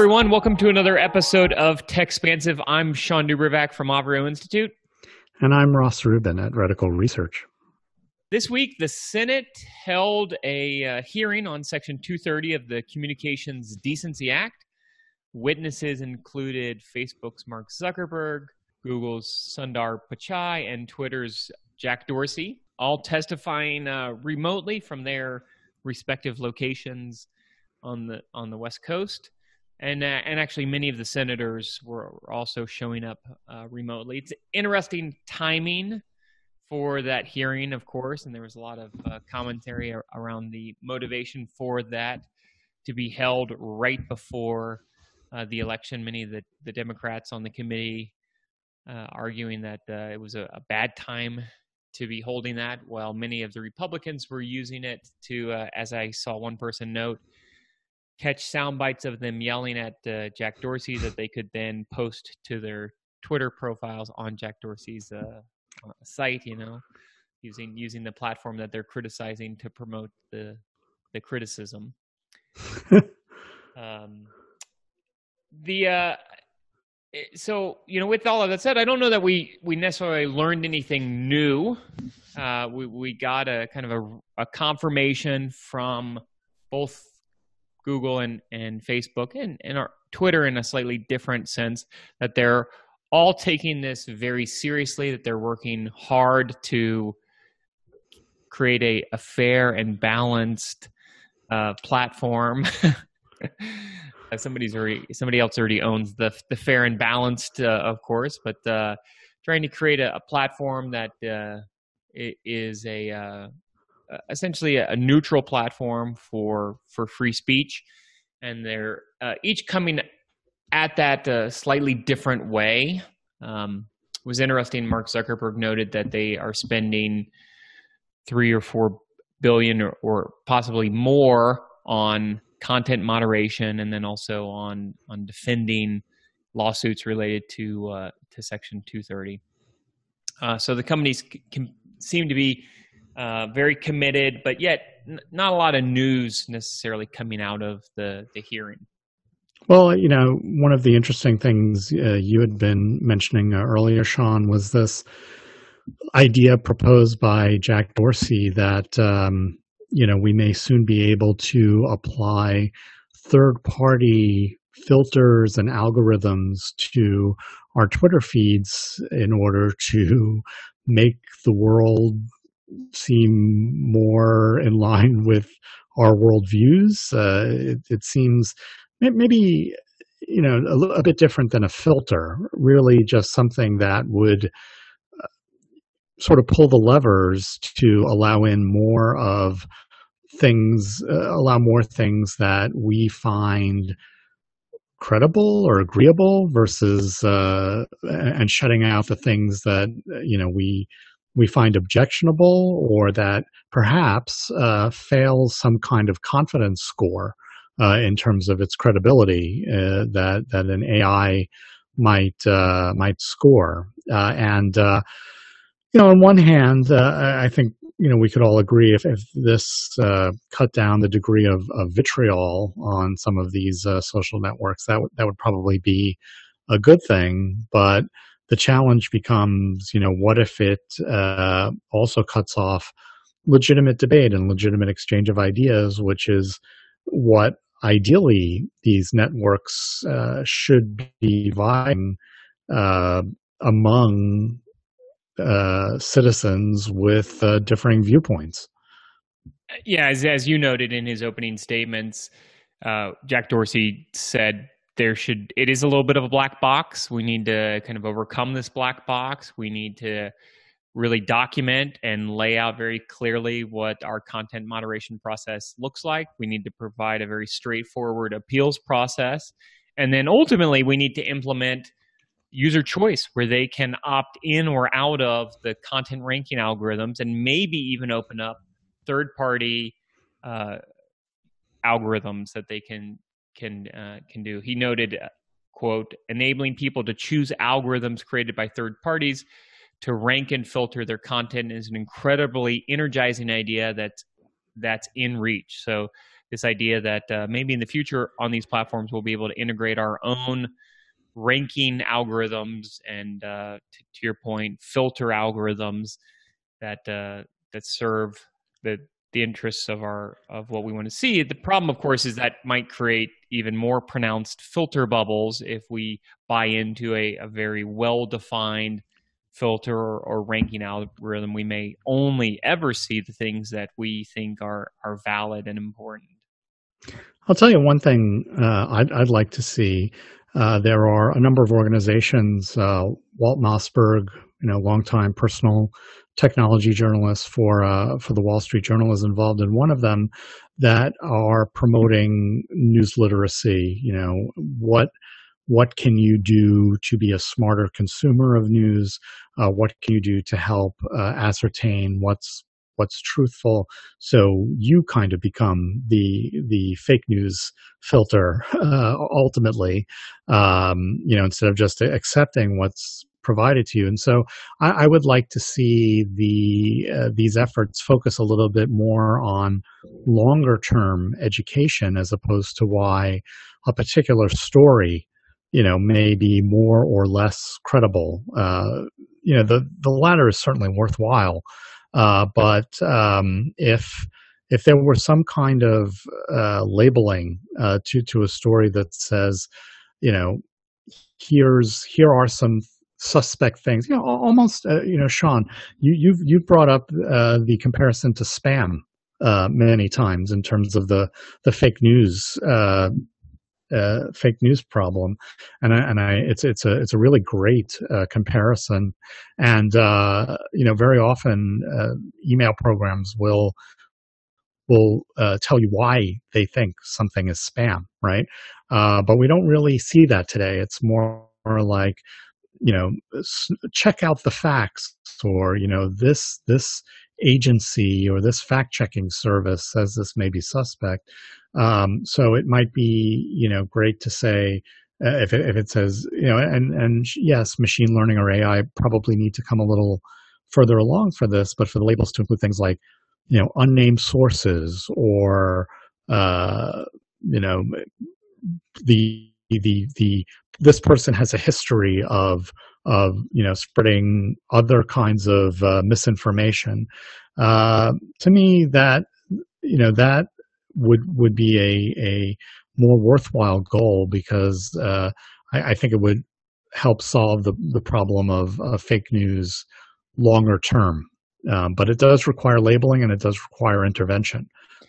everyone. Welcome to another episode of Techspansive. I'm Shawn DuBravac from Avrio Institute. And I'm Ross Rubin at Reticle Research. This week, the Senate held a uh, hearing on Section 230 of the Communications Decency Act. Witnesses included Facebook's Mark Zuckerberg, Google's Sundar Pichai, and Twitter's Jack Dorsey, all testifying uh, remotely from their respective locations on the on the West Coast and uh, and actually many of the senators were also showing up uh, remotely. It's interesting timing for that hearing, of course, and there was a lot of uh, commentary around the motivation for that to be held right before uh, the election. Many of the, the Democrats on the committee uh, arguing that uh, it was a, a, bad time to be holding that, while many of the Republicans were using it to, as I saw one person note, catch sound bites of them yelling at uh, Jack Dorsey that they could then post to their Twitter profiles on Jack Dorsey's uh, uh site. You know, using using the platform that they're criticizing to promote the the criticism. um, the uh, eh, so you know, with all of that said, I don't know that we we necessarily learned anything new. Uh, we we got a kind of a, a confirmation from both Google and, and Facebook and, and our Twitter in a slightly different sense that they're all taking this very seriously, that they're working hard to create a, a fair and balanced uh, platform. Somebody's already somebody else already owns the the fair and balanced, uh, of course, but uh, trying to create a, a platform that uh, is a uh, uh, essentially a, a, neutral platform for for free speech, and they're uh, each coming at that uh, slightly different way. Um, was interesting. Mark Zuckerberg noted that they are spending three or four billion or, or possibly more on content moderation, and then also on on defending lawsuits related to uh, to Section 230. Uh, so the companies can, seem to be uh, very committed, but yet n- not a lot of news necessarily coming out of the, the hearing. Well, you know, one of the interesting things uh, you had been mentioning uh, earlier, Sean, was this idea proposed by Jack Dorsey that, um, you know, we may soon be able to apply third party filters and algorithms to our Twitter feeds in order to make the world seem more in line with our worldviews. Uh, it, it, seems maybe you know a, a, bit different than a filter. Really, just something that would uh, sort of pull the levers to allow in more of things, uh, allow more things that we find credible or agreeable versus uh, and shutting out the things that you know we we find objectionable or that perhaps uh, fails some kind of confidence score uh, in terms of its credibility uh, that that an AI might uh, might score. Uh, and uh, you know, on one hand, I think you know we could all agree if, if this cut down the degree of, of, vitriol on some of these social networks, that w- that would probably be a good thing. But the challenge becomes, you know, what if it uh, also cuts off legitimate debate and legitimate exchange of ideas, which is what ideally these networks uh, should be vying uh, among uh, citizens with uh, differing viewpoints. Yeah, as, as you noted in his opening statements, uh, Jack Dorsey said there should it is a little bit of a black box. We need to kind of overcome this black box. We need to really document and lay out very clearly what our content moderation process looks like. We need to provide a very straightforward appeals process. And then ultimately, we need to implement user choice where they can opt in or out of the content ranking algorithms and maybe even open up third party uh, algorithms that they can can uh, can do. He noted, uh, "quote enabling people to choose algorithms created by third parties to rank and filter their content is an incredibly energizing idea that's that's in reach." So this idea that uh, maybe in the future on these platforms we'll be able to integrate our own ranking algorithms and uh, to, to, your point, filter algorithms that uh, that serve the the interests of our of what we want to see. The problem, of course, is that might create even more pronounced filter bubbles if we buy into a, a very well defined filter or, or, ranking algorithm. We may only ever see the things that we think are are valid and important. I'll tell you one thing uh, I'd, I'd like to see. Uh, there are a number of organizations, uh, Walt Mossberg, you know, longtime personal technology journalists for uh, for the Wall Street Journal is involved in one of them that are promoting news literacy. You know what what can you do to be a smarter consumer of news? Uh, what can you do to help uh, ascertain what's what's truthful so you kind of become the the fake news filter uh, ultimately um, you know instead of just accepting what's provided to you. And so I, I would like to see the uh, these efforts focus a little bit more on longer term education as opposed to why a particular story, you know, may be more or less credible. Uh, you know, the the latter is certainly worthwhile, uh, but um, if if there were some kind of uh, labeling uh, to to a story that says, you know, here's here are some suspect things. You know, almost. Uh, you know, Sean, you, you've you've brought up uh, the comparison to spam uh, many times in terms of the the fake news. Uh, uh, fake news problem, and I, and I, it's it's a it's a really great uh, comparison, and you know very often email programs will will tell you why they think something is spam, right? but we don't really see that today. It's more like you know check out the facts or you know this this agency or this fact checking service says this may be suspect. Um, so it might be you know great to say uh, if, it, if it says you know and and yes machine learning or ai probably need to come a little further along for this but for the labels to include things like you know unnamed sources or uh, you know the the the this person has a history of of you know spreading other kinds of uh, misinformation. Uh, to me, that you know that would would be a a more worthwhile goal because uh, I, I, think it would help solve the the problem of fake news longer term. Um, but it does require labeling and it does require intervention.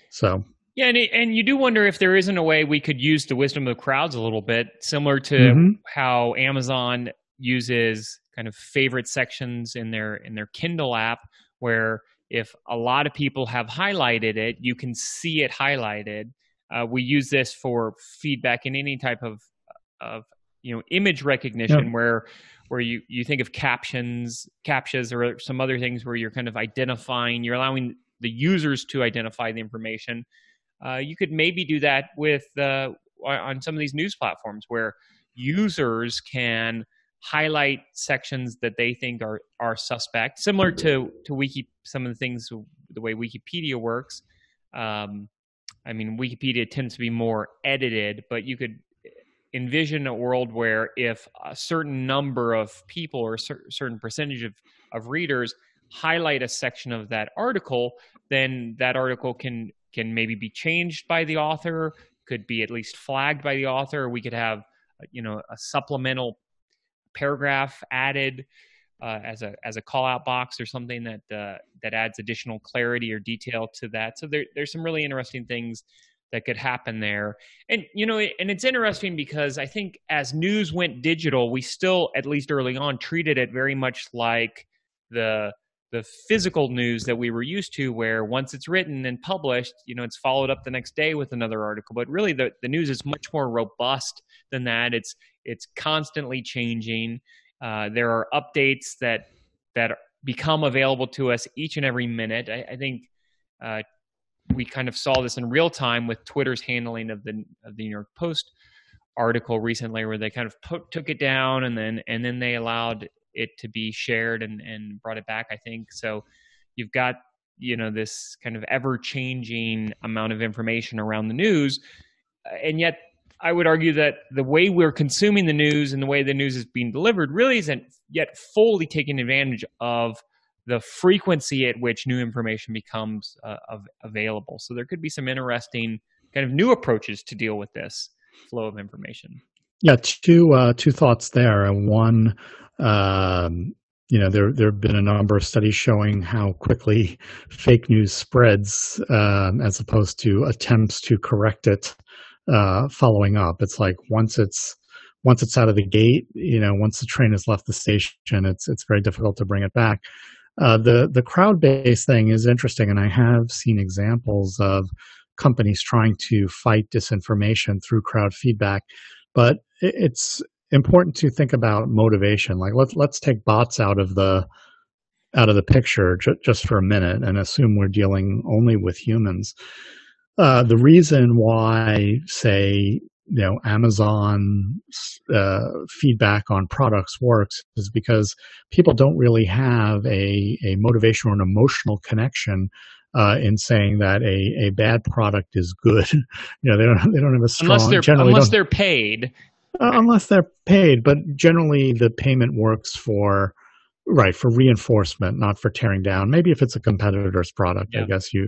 So yeah, and, and you do wonder if there isn't a way we could use the wisdom of the crowds a little bit, similar to mm-hmm. how Amazon uses kind of favorite sections in their in their Kindle app, where if a lot of people have highlighted it, you can see it highlighted. Uh, we use this for feedback in any type of of you know image recognition, yep. where where you you think of captions, captchas, or some other things where you're kind of identifying, you're allowing the users to identify the information uh, you could maybe do that with uh, on some of these news platforms where users can highlight sections that they think are are suspect, similar to to wiki some of the things the way Wikipedia works. Um, I mean, Wikipedia tends to be more edited, but you could envision a world where if a certain number of people or a certain percentage of, of readers highlight a section of that article, then that article can can maybe be changed by the author, could be at least flagged by the author. We could have, uh, you know, a supplemental paragraph added uh, as a as a call out box or something that uh, that adds additional clarity or detail to that. So there, there's some really interesting things that could happen there. And you know, and it's interesting because I think as news went digital, we still, at least early on, treated it very much like the the physical news that we were used to where once it's written and published you know it's followed up the next day with another article. But really the, the news is much more robust than that. It's it's constantly changing. Uh, there are updates that that become available to us each and every minute. I, I think uh, we kind of saw this in real time with twitter's handling of the of the new york post article recently where they kind of took it down and then and then they allowed it to be shared and, and brought it back, I think. So you've got you know this kind of ever changing amount of information around the news, and yet I would argue that the way we're consuming the news and the way the news is being delivered really isn't yet fully taking advantage of the frequency at which new information becomes uh, av- available. So there could be some interesting kind of new approaches to deal with this flow of information. Yeah, two uh, two thoughts there. One, um, you know, there there have been a number of studies showing how quickly fake news spreads, um, as opposed to attempts to correct it uh, following up. It's like once it's once it's out of the gate, you know, once the train has left the station, it's it's very difficult to bring it back. Uh, the the crowd based thing is interesting, and I have seen examples of companies trying to fight disinformation through crowd feedback. But it's important to think about motivation. Like let's let's take bots out of the out of the picture ju- just for a minute and assume we're dealing only with humans. Uh, the reason why, say, you know, Amazon uh, feedback on products works is because people don't really have a, a motivation or an emotional connection uh, in saying that a, a bad product is good. you know, they don't they don't have a strong unless they're unless they're paid. Uh, unless they're paid, but generally the payment works for right for reinforcement, not for tearing down. Maybe if it's a competitor's product, Yeah. I guess you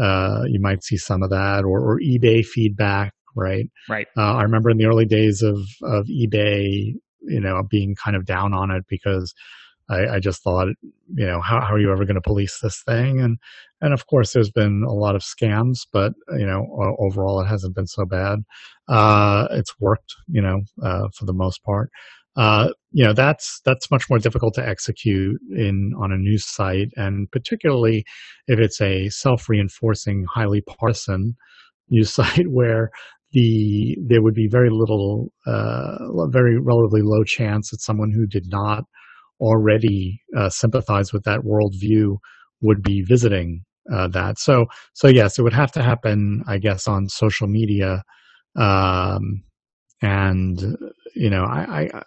uh, you might see some of that, or, or eBay feedback. Right. Right. Uh, I remember in the early days of of eBay, you know, being kind of down on it because I, I just thought, you know, how, how are you ever going to police this thing? And and of course, there's been a lot of scams, but you know, overall, it hasn't been so bad. Uh, it's worked, you know, uh, for the most part. Uh, you know, that's that's much more difficult to execute in on a news site, and particularly if it's a self-reinforcing, highly partisan news site where the there would be very little, uh, very relatively low chance that someone who did not already uh, sympathize with that worldview would be visiting uh, that. So, so yes, it would have to happen, I guess, on social media. Um, and you know, I, I,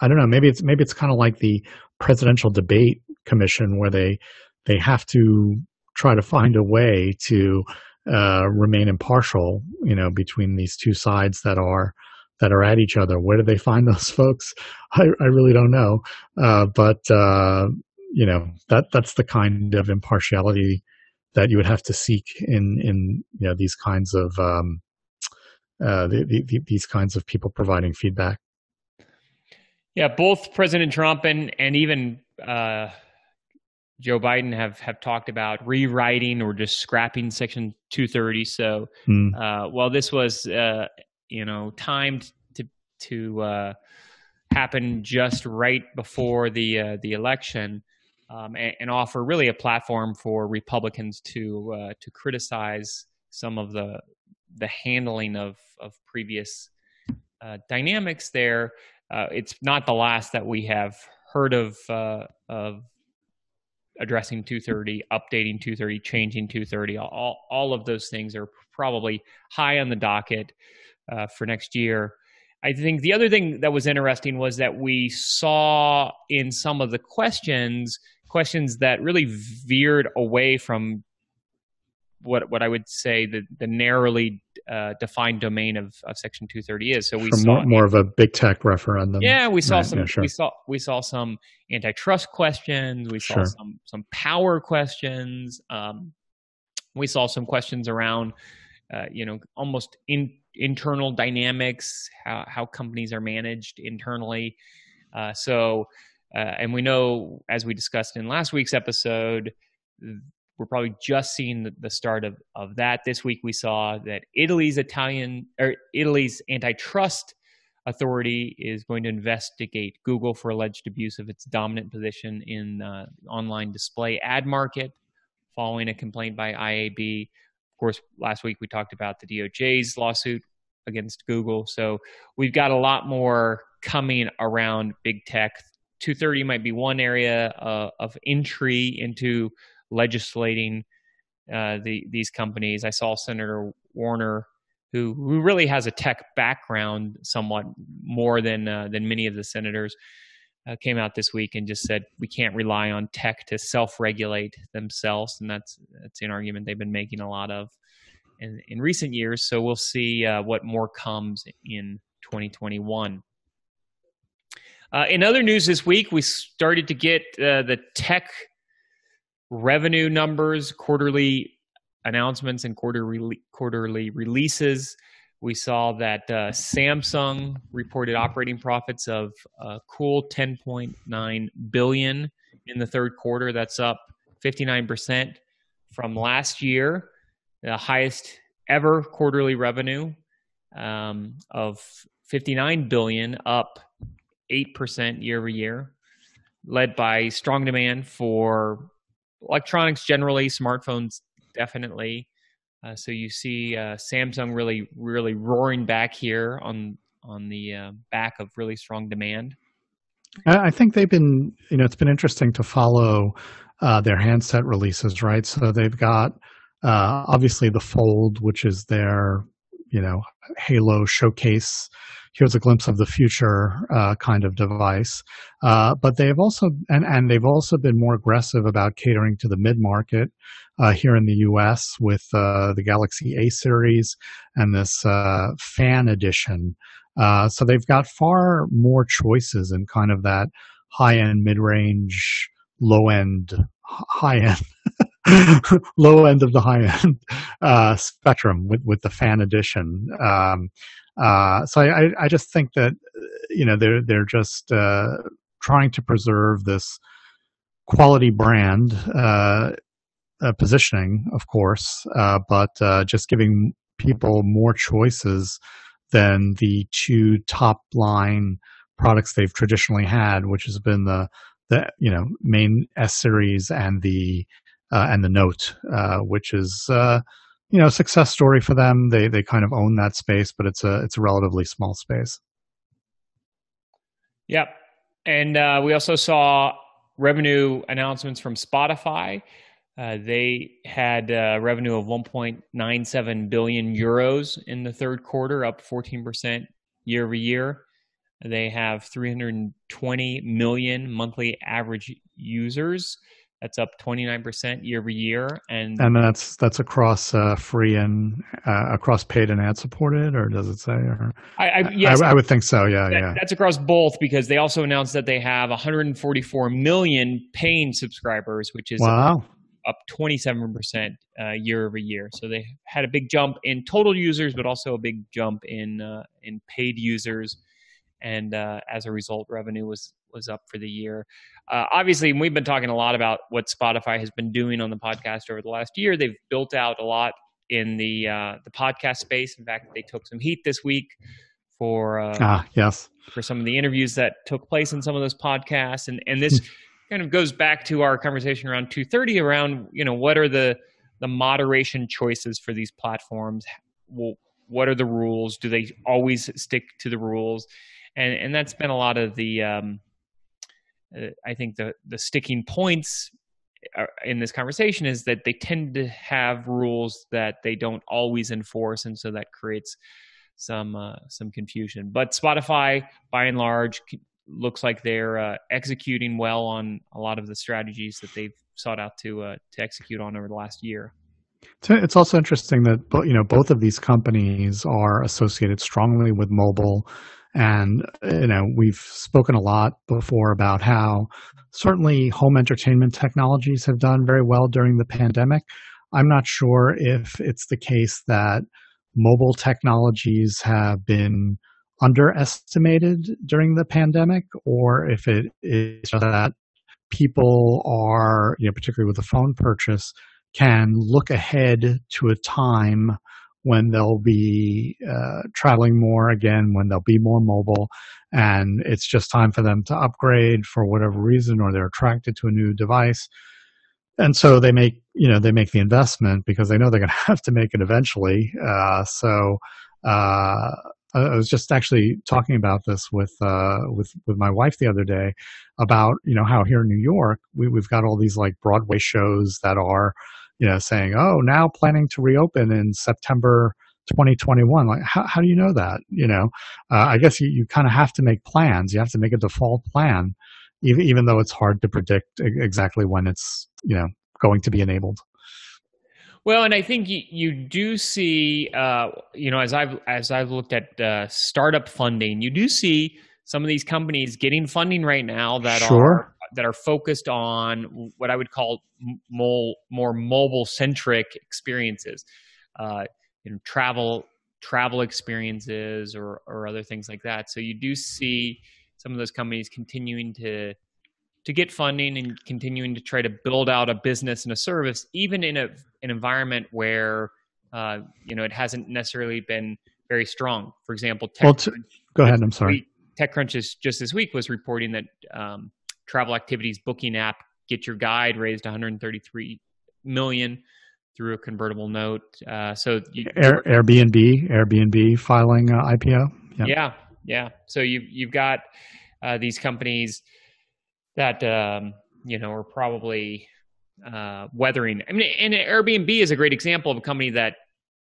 I don't know. Maybe it's maybe it's kind of like the presidential debate commission, where they they have to try to find a way to uh, remain impartial. You know, between these two sides that are that are at each other. Where do they find those folks? I, I really don't know. Uh, but uh, you know that that's the kind of impartiality that you would have to seek in in you know these kinds of um, uh, the, the, the, these kinds of people providing feedback. Yeah, both President Trump and and even uh, Joe Biden have have talked about rewriting or just scrapping Section 230. So, Hmm. uh, while this was uh, you know timed to to uh, happen just right before the uh, the election, um, and, and offer really a platform for Republicans to uh, to criticize some of the the handling of of previous uh, dynamics there. Uh, it's not the last that we have heard of uh, of addressing 230, updating 230, changing 230. All all of those things are probably high on the docket uh, for next year. I think the other thing that was interesting was that we saw in some of the questions questions that really veered away from what what I would say the the narrowly uh, defined domain of, of Section 230 is. So we From saw more, more of a big tech referendum. yeah, we saw Right, some. yeah, sure. We saw we saw some antitrust questions. We saw Sure. some some power questions. Um, we saw some questions around, uh, you know, almost in internal dynamics, how how companies are managed internally. Uh, so, uh, and we know, as we discussed in last week's episode, we're probably just seeing the, the start of, of that. This week we saw that Italy's Italian or Italy's antitrust authority is going to investigate Google for alleged abuse of its dominant position in uh, online display ad market, following a complaint by IAB. Of course, last week we talked about the DOJ's lawsuit against Google. So we've got a lot more coming around big tech. 230 might be one area uh, of entry into legislating uh, the, these companies. I saw Senator Warner, who who really has a tech background, somewhat more than uh, than many of the senators, uh, came out this week and just said we can't rely on tech to self-regulate themselves, and that's that's an argument they've been making a lot of in, in recent years. So we'll see uh, what more comes in 2021. Uh, in other news this week, we started to get uh, the tech revenue numbers, quarterly announcements, and quarterly quarterly releases. We saw that uh, Samsung reported operating profits of a cool 10.9 billion in the third quarter. That's up 59% from last year, the highest ever quarterly revenue um, of 59 billion, up 8% year over year, led by strong demand for electronics generally, smartphones definitely. Uh, so you see uh, Samsung really, really roaring back here on on the uh, back of really strong demand. I think they've been, you know, it's been interesting to follow uh, their handset releases, right? So they've got uh, obviously the Fold, which is their, you know, Halo showcase here's a glimpse of the future uh, kind of device. Uh, but they have also and, and they've also been more aggressive about catering to the mid market uh, here in the U.S. with uh, the Galaxy A series and this uh, fan edition. Uh, so they've got far more choices in kind of that high end, mid range, low end, high end. low end of the high end uh, spectrum with, with the fan edition. Um, uh, so I, I just think that you know they're they're just uh, trying to preserve this quality brand uh, uh positioning, of course, uh, but uh, just giving people more choices than the two top line products they've traditionally had, which has been the the you know main S series and the and the Note, which is you know success story for them. They they kind of own that space, but it's a it's a relatively small space. Yep, and uh, we also saw revenue announcements from Spotify. Uh, they had uh, revenue of 1.97 billion euros in the third quarter, up 14% year over year. They have 320 million monthly average users. That's up 29% year over year. And and that's that's across uh, free and uh, across paid and ad supported, or does it say? Or I, I yes, I, I, would think so. Yeah, that, yeah. That's across both because they also announced that they have 144 million paying subscribers, which is wow. up 27% uh, year over year. So they had a big jump in total users, but also a big jump in uh, in paid users. And uh, as a result, revenue was was up for the year. Uh, obviously, we've been talking a lot about what Spotify has been doing on the podcast over the last year. They've built out a lot in the uh, the podcast space. In fact, they took some heat this week for uh, ah yes for some of the interviews that took place in some of those podcasts, and and this kind of goes back to our conversation around 230 around you know what are the the moderation choices for these platforms. Well, what are the rules? Do they always stick to the rules? And and that's been a lot of the um, I think the the sticking points uh, in this conversation is that they tend to have rules that they don't always enforce, and so that creates some uh, some confusion. But Spotify, by and large, looks like they're uh, executing well on a lot of the strategies that they've sought out to uh, to execute on over the last year. It's also interesting that you know both of these companies are associated strongly with mobile and, you know, we've spoken a lot before about how certainly home entertainment technologies have done very well during the pandemic. I'm not sure if it's the case that mobile technologies have been underestimated during the pandemic or if it is that people are, you know, particularly with a phone purchase, can look ahead to a time when they'll be uh, traveling more again, when they'll be more mobile, and it's just time for them to upgrade for whatever reason, or they're attracted to a new device, and so they make you know they make the investment because they know they're going to have to make it eventually. Uh, so. Uh, I was just actually talking about this with uh, with with my wife the other day about you know how here in New York we, we've got all these like Broadway shows that are you know, saying, "Oh, now planning to reopen in September 2021 like how, how do you know that? You know uh, i guess you, you kind of have to make plans. You have to make a default plan even, even though it's hard to predict exactly when it's you know going to be enabled. Well, and I think you, you do see, uh, you know, as I've as I've looked at uh, startup funding, you do see some of these companies getting funding right now that sure. are that are focused on what I would call more, more mobile centric experiences, uh, you know, travel travel experiences or or other things like that. So you do see some of those companies continuing to to get funding and continuing to try to build out a business and a service, even in a an environment where uh, you know it hasn't necessarily been very strong. For example, TechCrunch, well, go ahead. I'm sorry. TechCrunch is, just this week was reporting that um, travel activities booking app GetYourGuide raised 133 million through a convertible note. Uh, so you, Air, Airbnb, Airbnb filing uh, IPO. Yep. Yeah, yeah. So you you've got uh, these companies that um, you know are probably uh, weathering. I mean, and Airbnb is a great example of a company that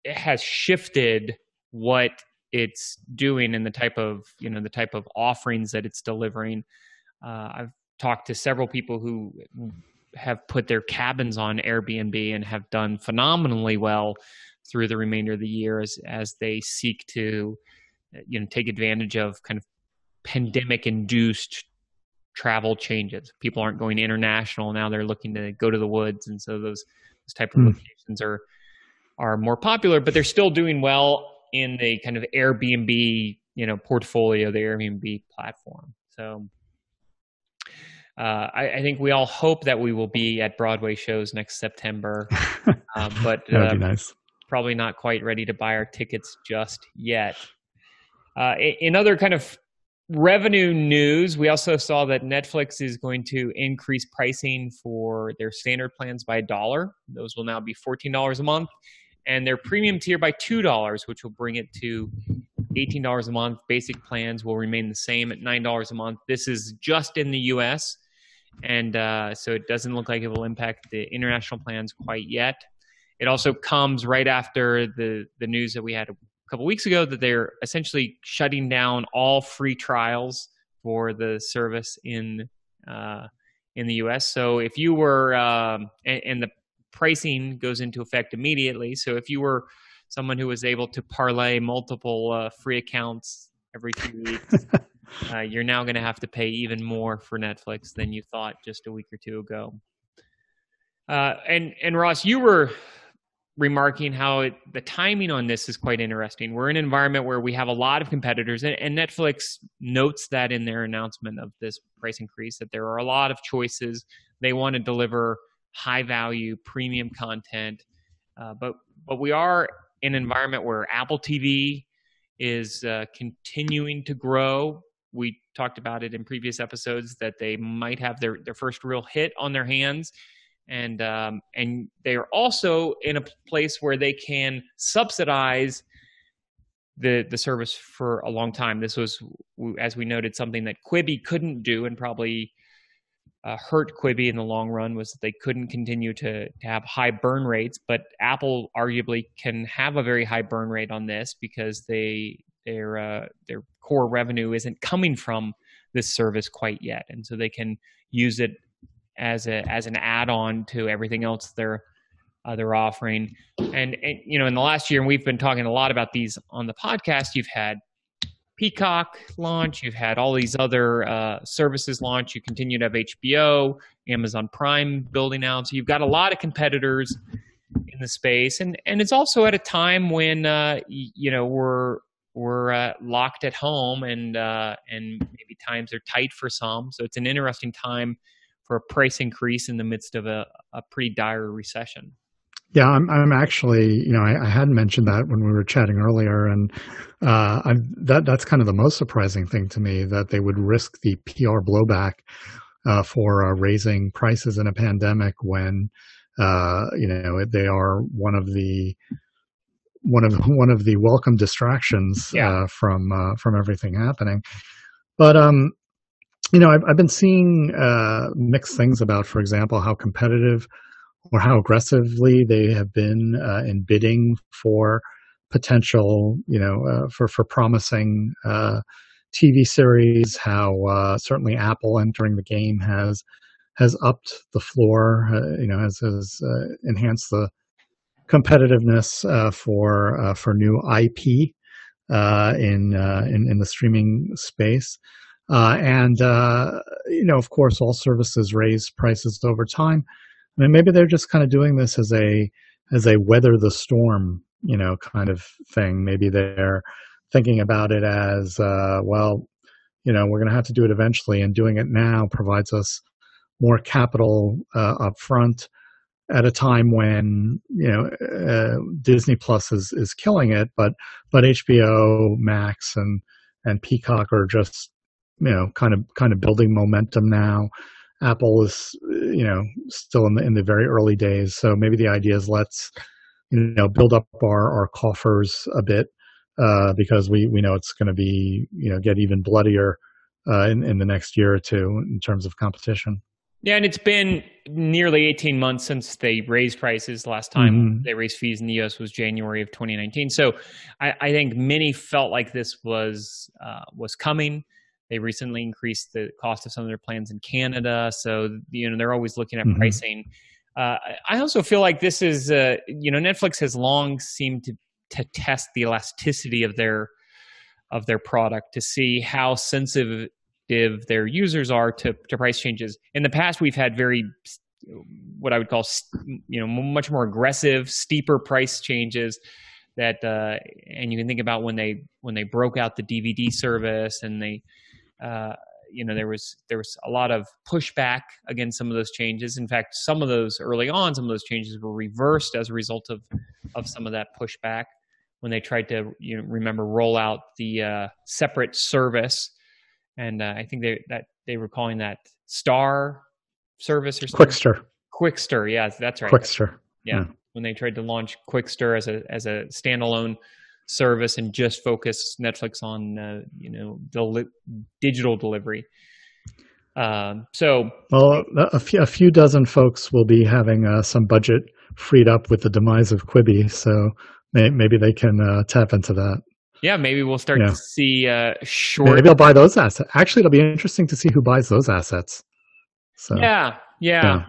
has shifted what it's doing and the type of you know the type of offerings that it's delivering. Uh, I've talked to several people who have put their cabins on Airbnb and have done phenomenally well through the remainder of the year as as they seek to you know take advantage of kind of pandemic induced travel changes. People aren't going international now; they're looking to go to the woods, and so those those type of mm. locations are are more popular. But they're still doing well in the kind of Airbnb you know portfolio, the Airbnb platform. So. Uh, I, I, think we all hope that we will be at Broadway shows next September, uh, but uh, nice. probably not quite ready to buy our tickets just yet. Uh, in other kind of revenue news, we also saw that Netflix is going to increase pricing for their standard plans by a dollar. Those will now be $14 a month, and their premium tier by $2, which will bring it to $18 a month. Basic plans will remain the same at $9 a month. This is just in the US, and uh, so it doesn't look like it will impact the international plans quite yet. It also comes right after the, the news that we had a couple weeks ago that they're essentially shutting down all free trials for the service in uh, in the U.S. So if you were um, and, and, the pricing goes into effect immediately. So if you were someone who was able to parlay multiple uh, free accounts every two weeks, uh, you're now going to have to pay even more for Netflix than you thought just a week or two ago. Uh, and and Ross, you were remarking how it, the timing on this is quite interesting. We're in an environment where we have a lot of competitors, and, and, Netflix notes that in their announcement of this price increase that there are a lot of choices. They want to deliver high value, premium content, uh, but but we are in an environment where Apple TV is uh, continuing to grow. We talked about it in previous episodes that they might have their, their first real hit on their hands and um, and they are also in a place where they can subsidize the the service for a long time. This was, as we noted, something that Quibi couldn't do, and probably uh, hurt Quibi in the long run was that they couldn't continue to, to have high burn rates. But Apple arguably can have a very high burn rate on this because they their uh, their core revenue isn't coming from this service quite yet, and so they can use it as a as an add-on to everything else they're uh, they're offering. And, and you know, in the last year, and we've been talking a lot about these on the podcast. You've had Peacock launch. You've had all these other uh, services launch. You continue to have HBO, Amazon Prime building out. So you've got a lot of competitors in the space, and and it's also at a time when uh, you know we're we're uh, locked at home and uh, and maybe times are tight for some. So it's an interesting time for a price increase in the midst of a, a pretty dire recession. Yeah, I'm. I'm actually, you know, I, I had mentioned that when we were chatting earlier, and uh, that that's kind of the most surprising thing to me that they would risk the PR blowback uh, for uh, raising prices in a pandemic when, uh, you know, they are one of the one of one of the welcome distractions yeah. Uh, from uh, from everything happening. But um, you know, I've, I've been seeing uh, mixed things about, for example, how competitive or how aggressively they have been uh, in bidding for potential, you know, uh, for for promising uh, TV series. How uh, certainly Apple entering the game has has upped the floor. Uh, you know, has has uh, enhanced the competitiveness uh, for for new IP in, in in the streaming space. and you know, of course, all services raise prices over time. I mean, maybe they're just kind of doing this as a as a weather the storm, you know, kind of thing. Maybe they're thinking about it as, uh, well, you know, we're going to have to do it eventually, and doing it now provides us more capital uh, up front at a time when you know uh, Disney Plus is is killing it, but but HBO Max and and Peacock are just you know kind of kind of building momentum now. Apple is, you know, still in the in the very early days. So maybe the idea is let's, you know, build up our our coffers a bit uh, because we we know it's going to be, you know, get even bloodier uh, in in the next year or two in terms of competition. Yeah, and it's been nearly 18 months since they raised prices. The Last time mm-hmm. they raised fees in the U.S. was January of 2019. So I, I think many felt like this was uh, was coming. They recently increased the cost of some of their plans in Canada, so you know they're always looking at mm-hmm. pricing. Uh, I also feel like this is, uh, you know, Netflix has long seemed to to test the elasticity of their of their product to see how sensitive their users are to, to price changes. In the past, we've had very what I would call, you know, much more aggressive, steeper price changes that, uh, and you can think about when they when they broke out the DVD service and they uh, you know there was there was a lot of pushback against some of those changes. In fact, some of those early on, some of those changes were reversed as a result of of some of that pushback when they tried to you know remember roll out the uh, separate service, and uh, I think they that they were calling that Star service or something. Quickster. Qwikster, yeah, that's right. Qwikster. Yeah. yeah. When they tried to launch Qwikster as a as a standalone service and just focus Netflix on uh, you know the digital delivery. Um, so, well, a few, a few dozen folks will be having uh, some budget freed up with the demise of Quibi, so may, maybe they can uh, tap into that. Yeah, maybe we'll start yeah. to see uh, short. Maybe I'll buy those assets. Actually, it'll be interesting to see who buys those assets. So, yeah, yeah. yeah.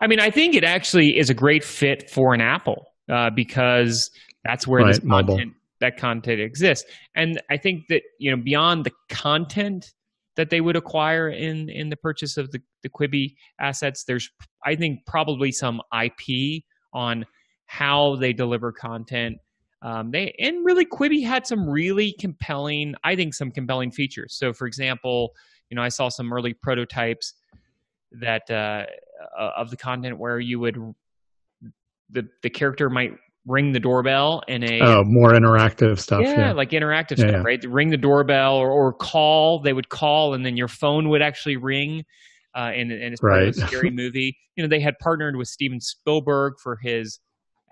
I mean, I think it actually is a great fit for an Apple uh, because that's where right, this content mobile. that content exists. And I think that you know beyond the content that they would acquire in in the purchase of the the Quibi assets, there's I think probably some IP on how they deliver content. Um, they and really Quibi had some really compelling, I think, some compelling features. So, for example, you know, I saw some early prototypes that uh, of the content where you would the the character might ring the doorbell in a oh more interactive stuff yeah, yeah. like interactive yeah, stuff yeah. right ring the doorbell or, or call they would call and then your phone would actually ring uh, and, and it's part right. of a scary movie you know they had partnered with steven spielberg for his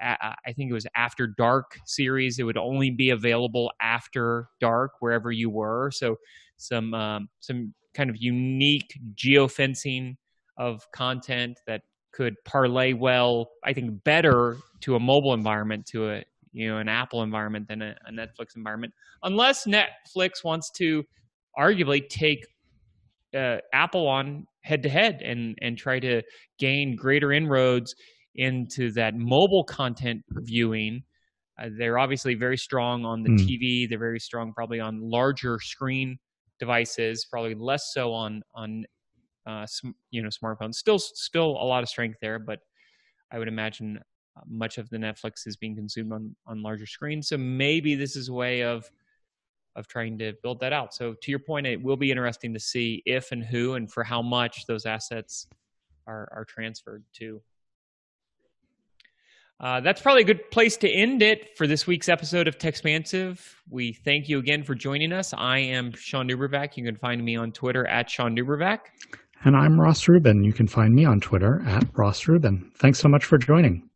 i think it was after dark series it would only be available after dark wherever you were. So some um, some kind of unique geofencing of content that could parlay well, I think, better to a mobile environment, to a you know an Apple environment than a, a Netflix environment, unless Netflix wants to arguably take uh, Apple on head to head and and try to gain greater inroads into that mobile content viewing. Uh, they're obviously very strong on the mm. TV. They're very strong probably on larger screen devices, probably less so on on uh, sm- you know smartphones. Still, still a lot of strength there, but I would imagine uh, much of the Netflix is being consumed on on larger screens. So maybe this is a way of of trying to build that out. So to your point, it will be interesting to see if and who and for how much those assets are are transferred to. Uh, that's probably a good place to end it for this week's episode of Techspansive. We thank you again for joining us. I am Shawn DuBravac. You can find me on Twitter at Shawn DuBravac. And I'm Ross Rubin. You can find me on Twitter at Ross Rubin. Thanks so much for joining.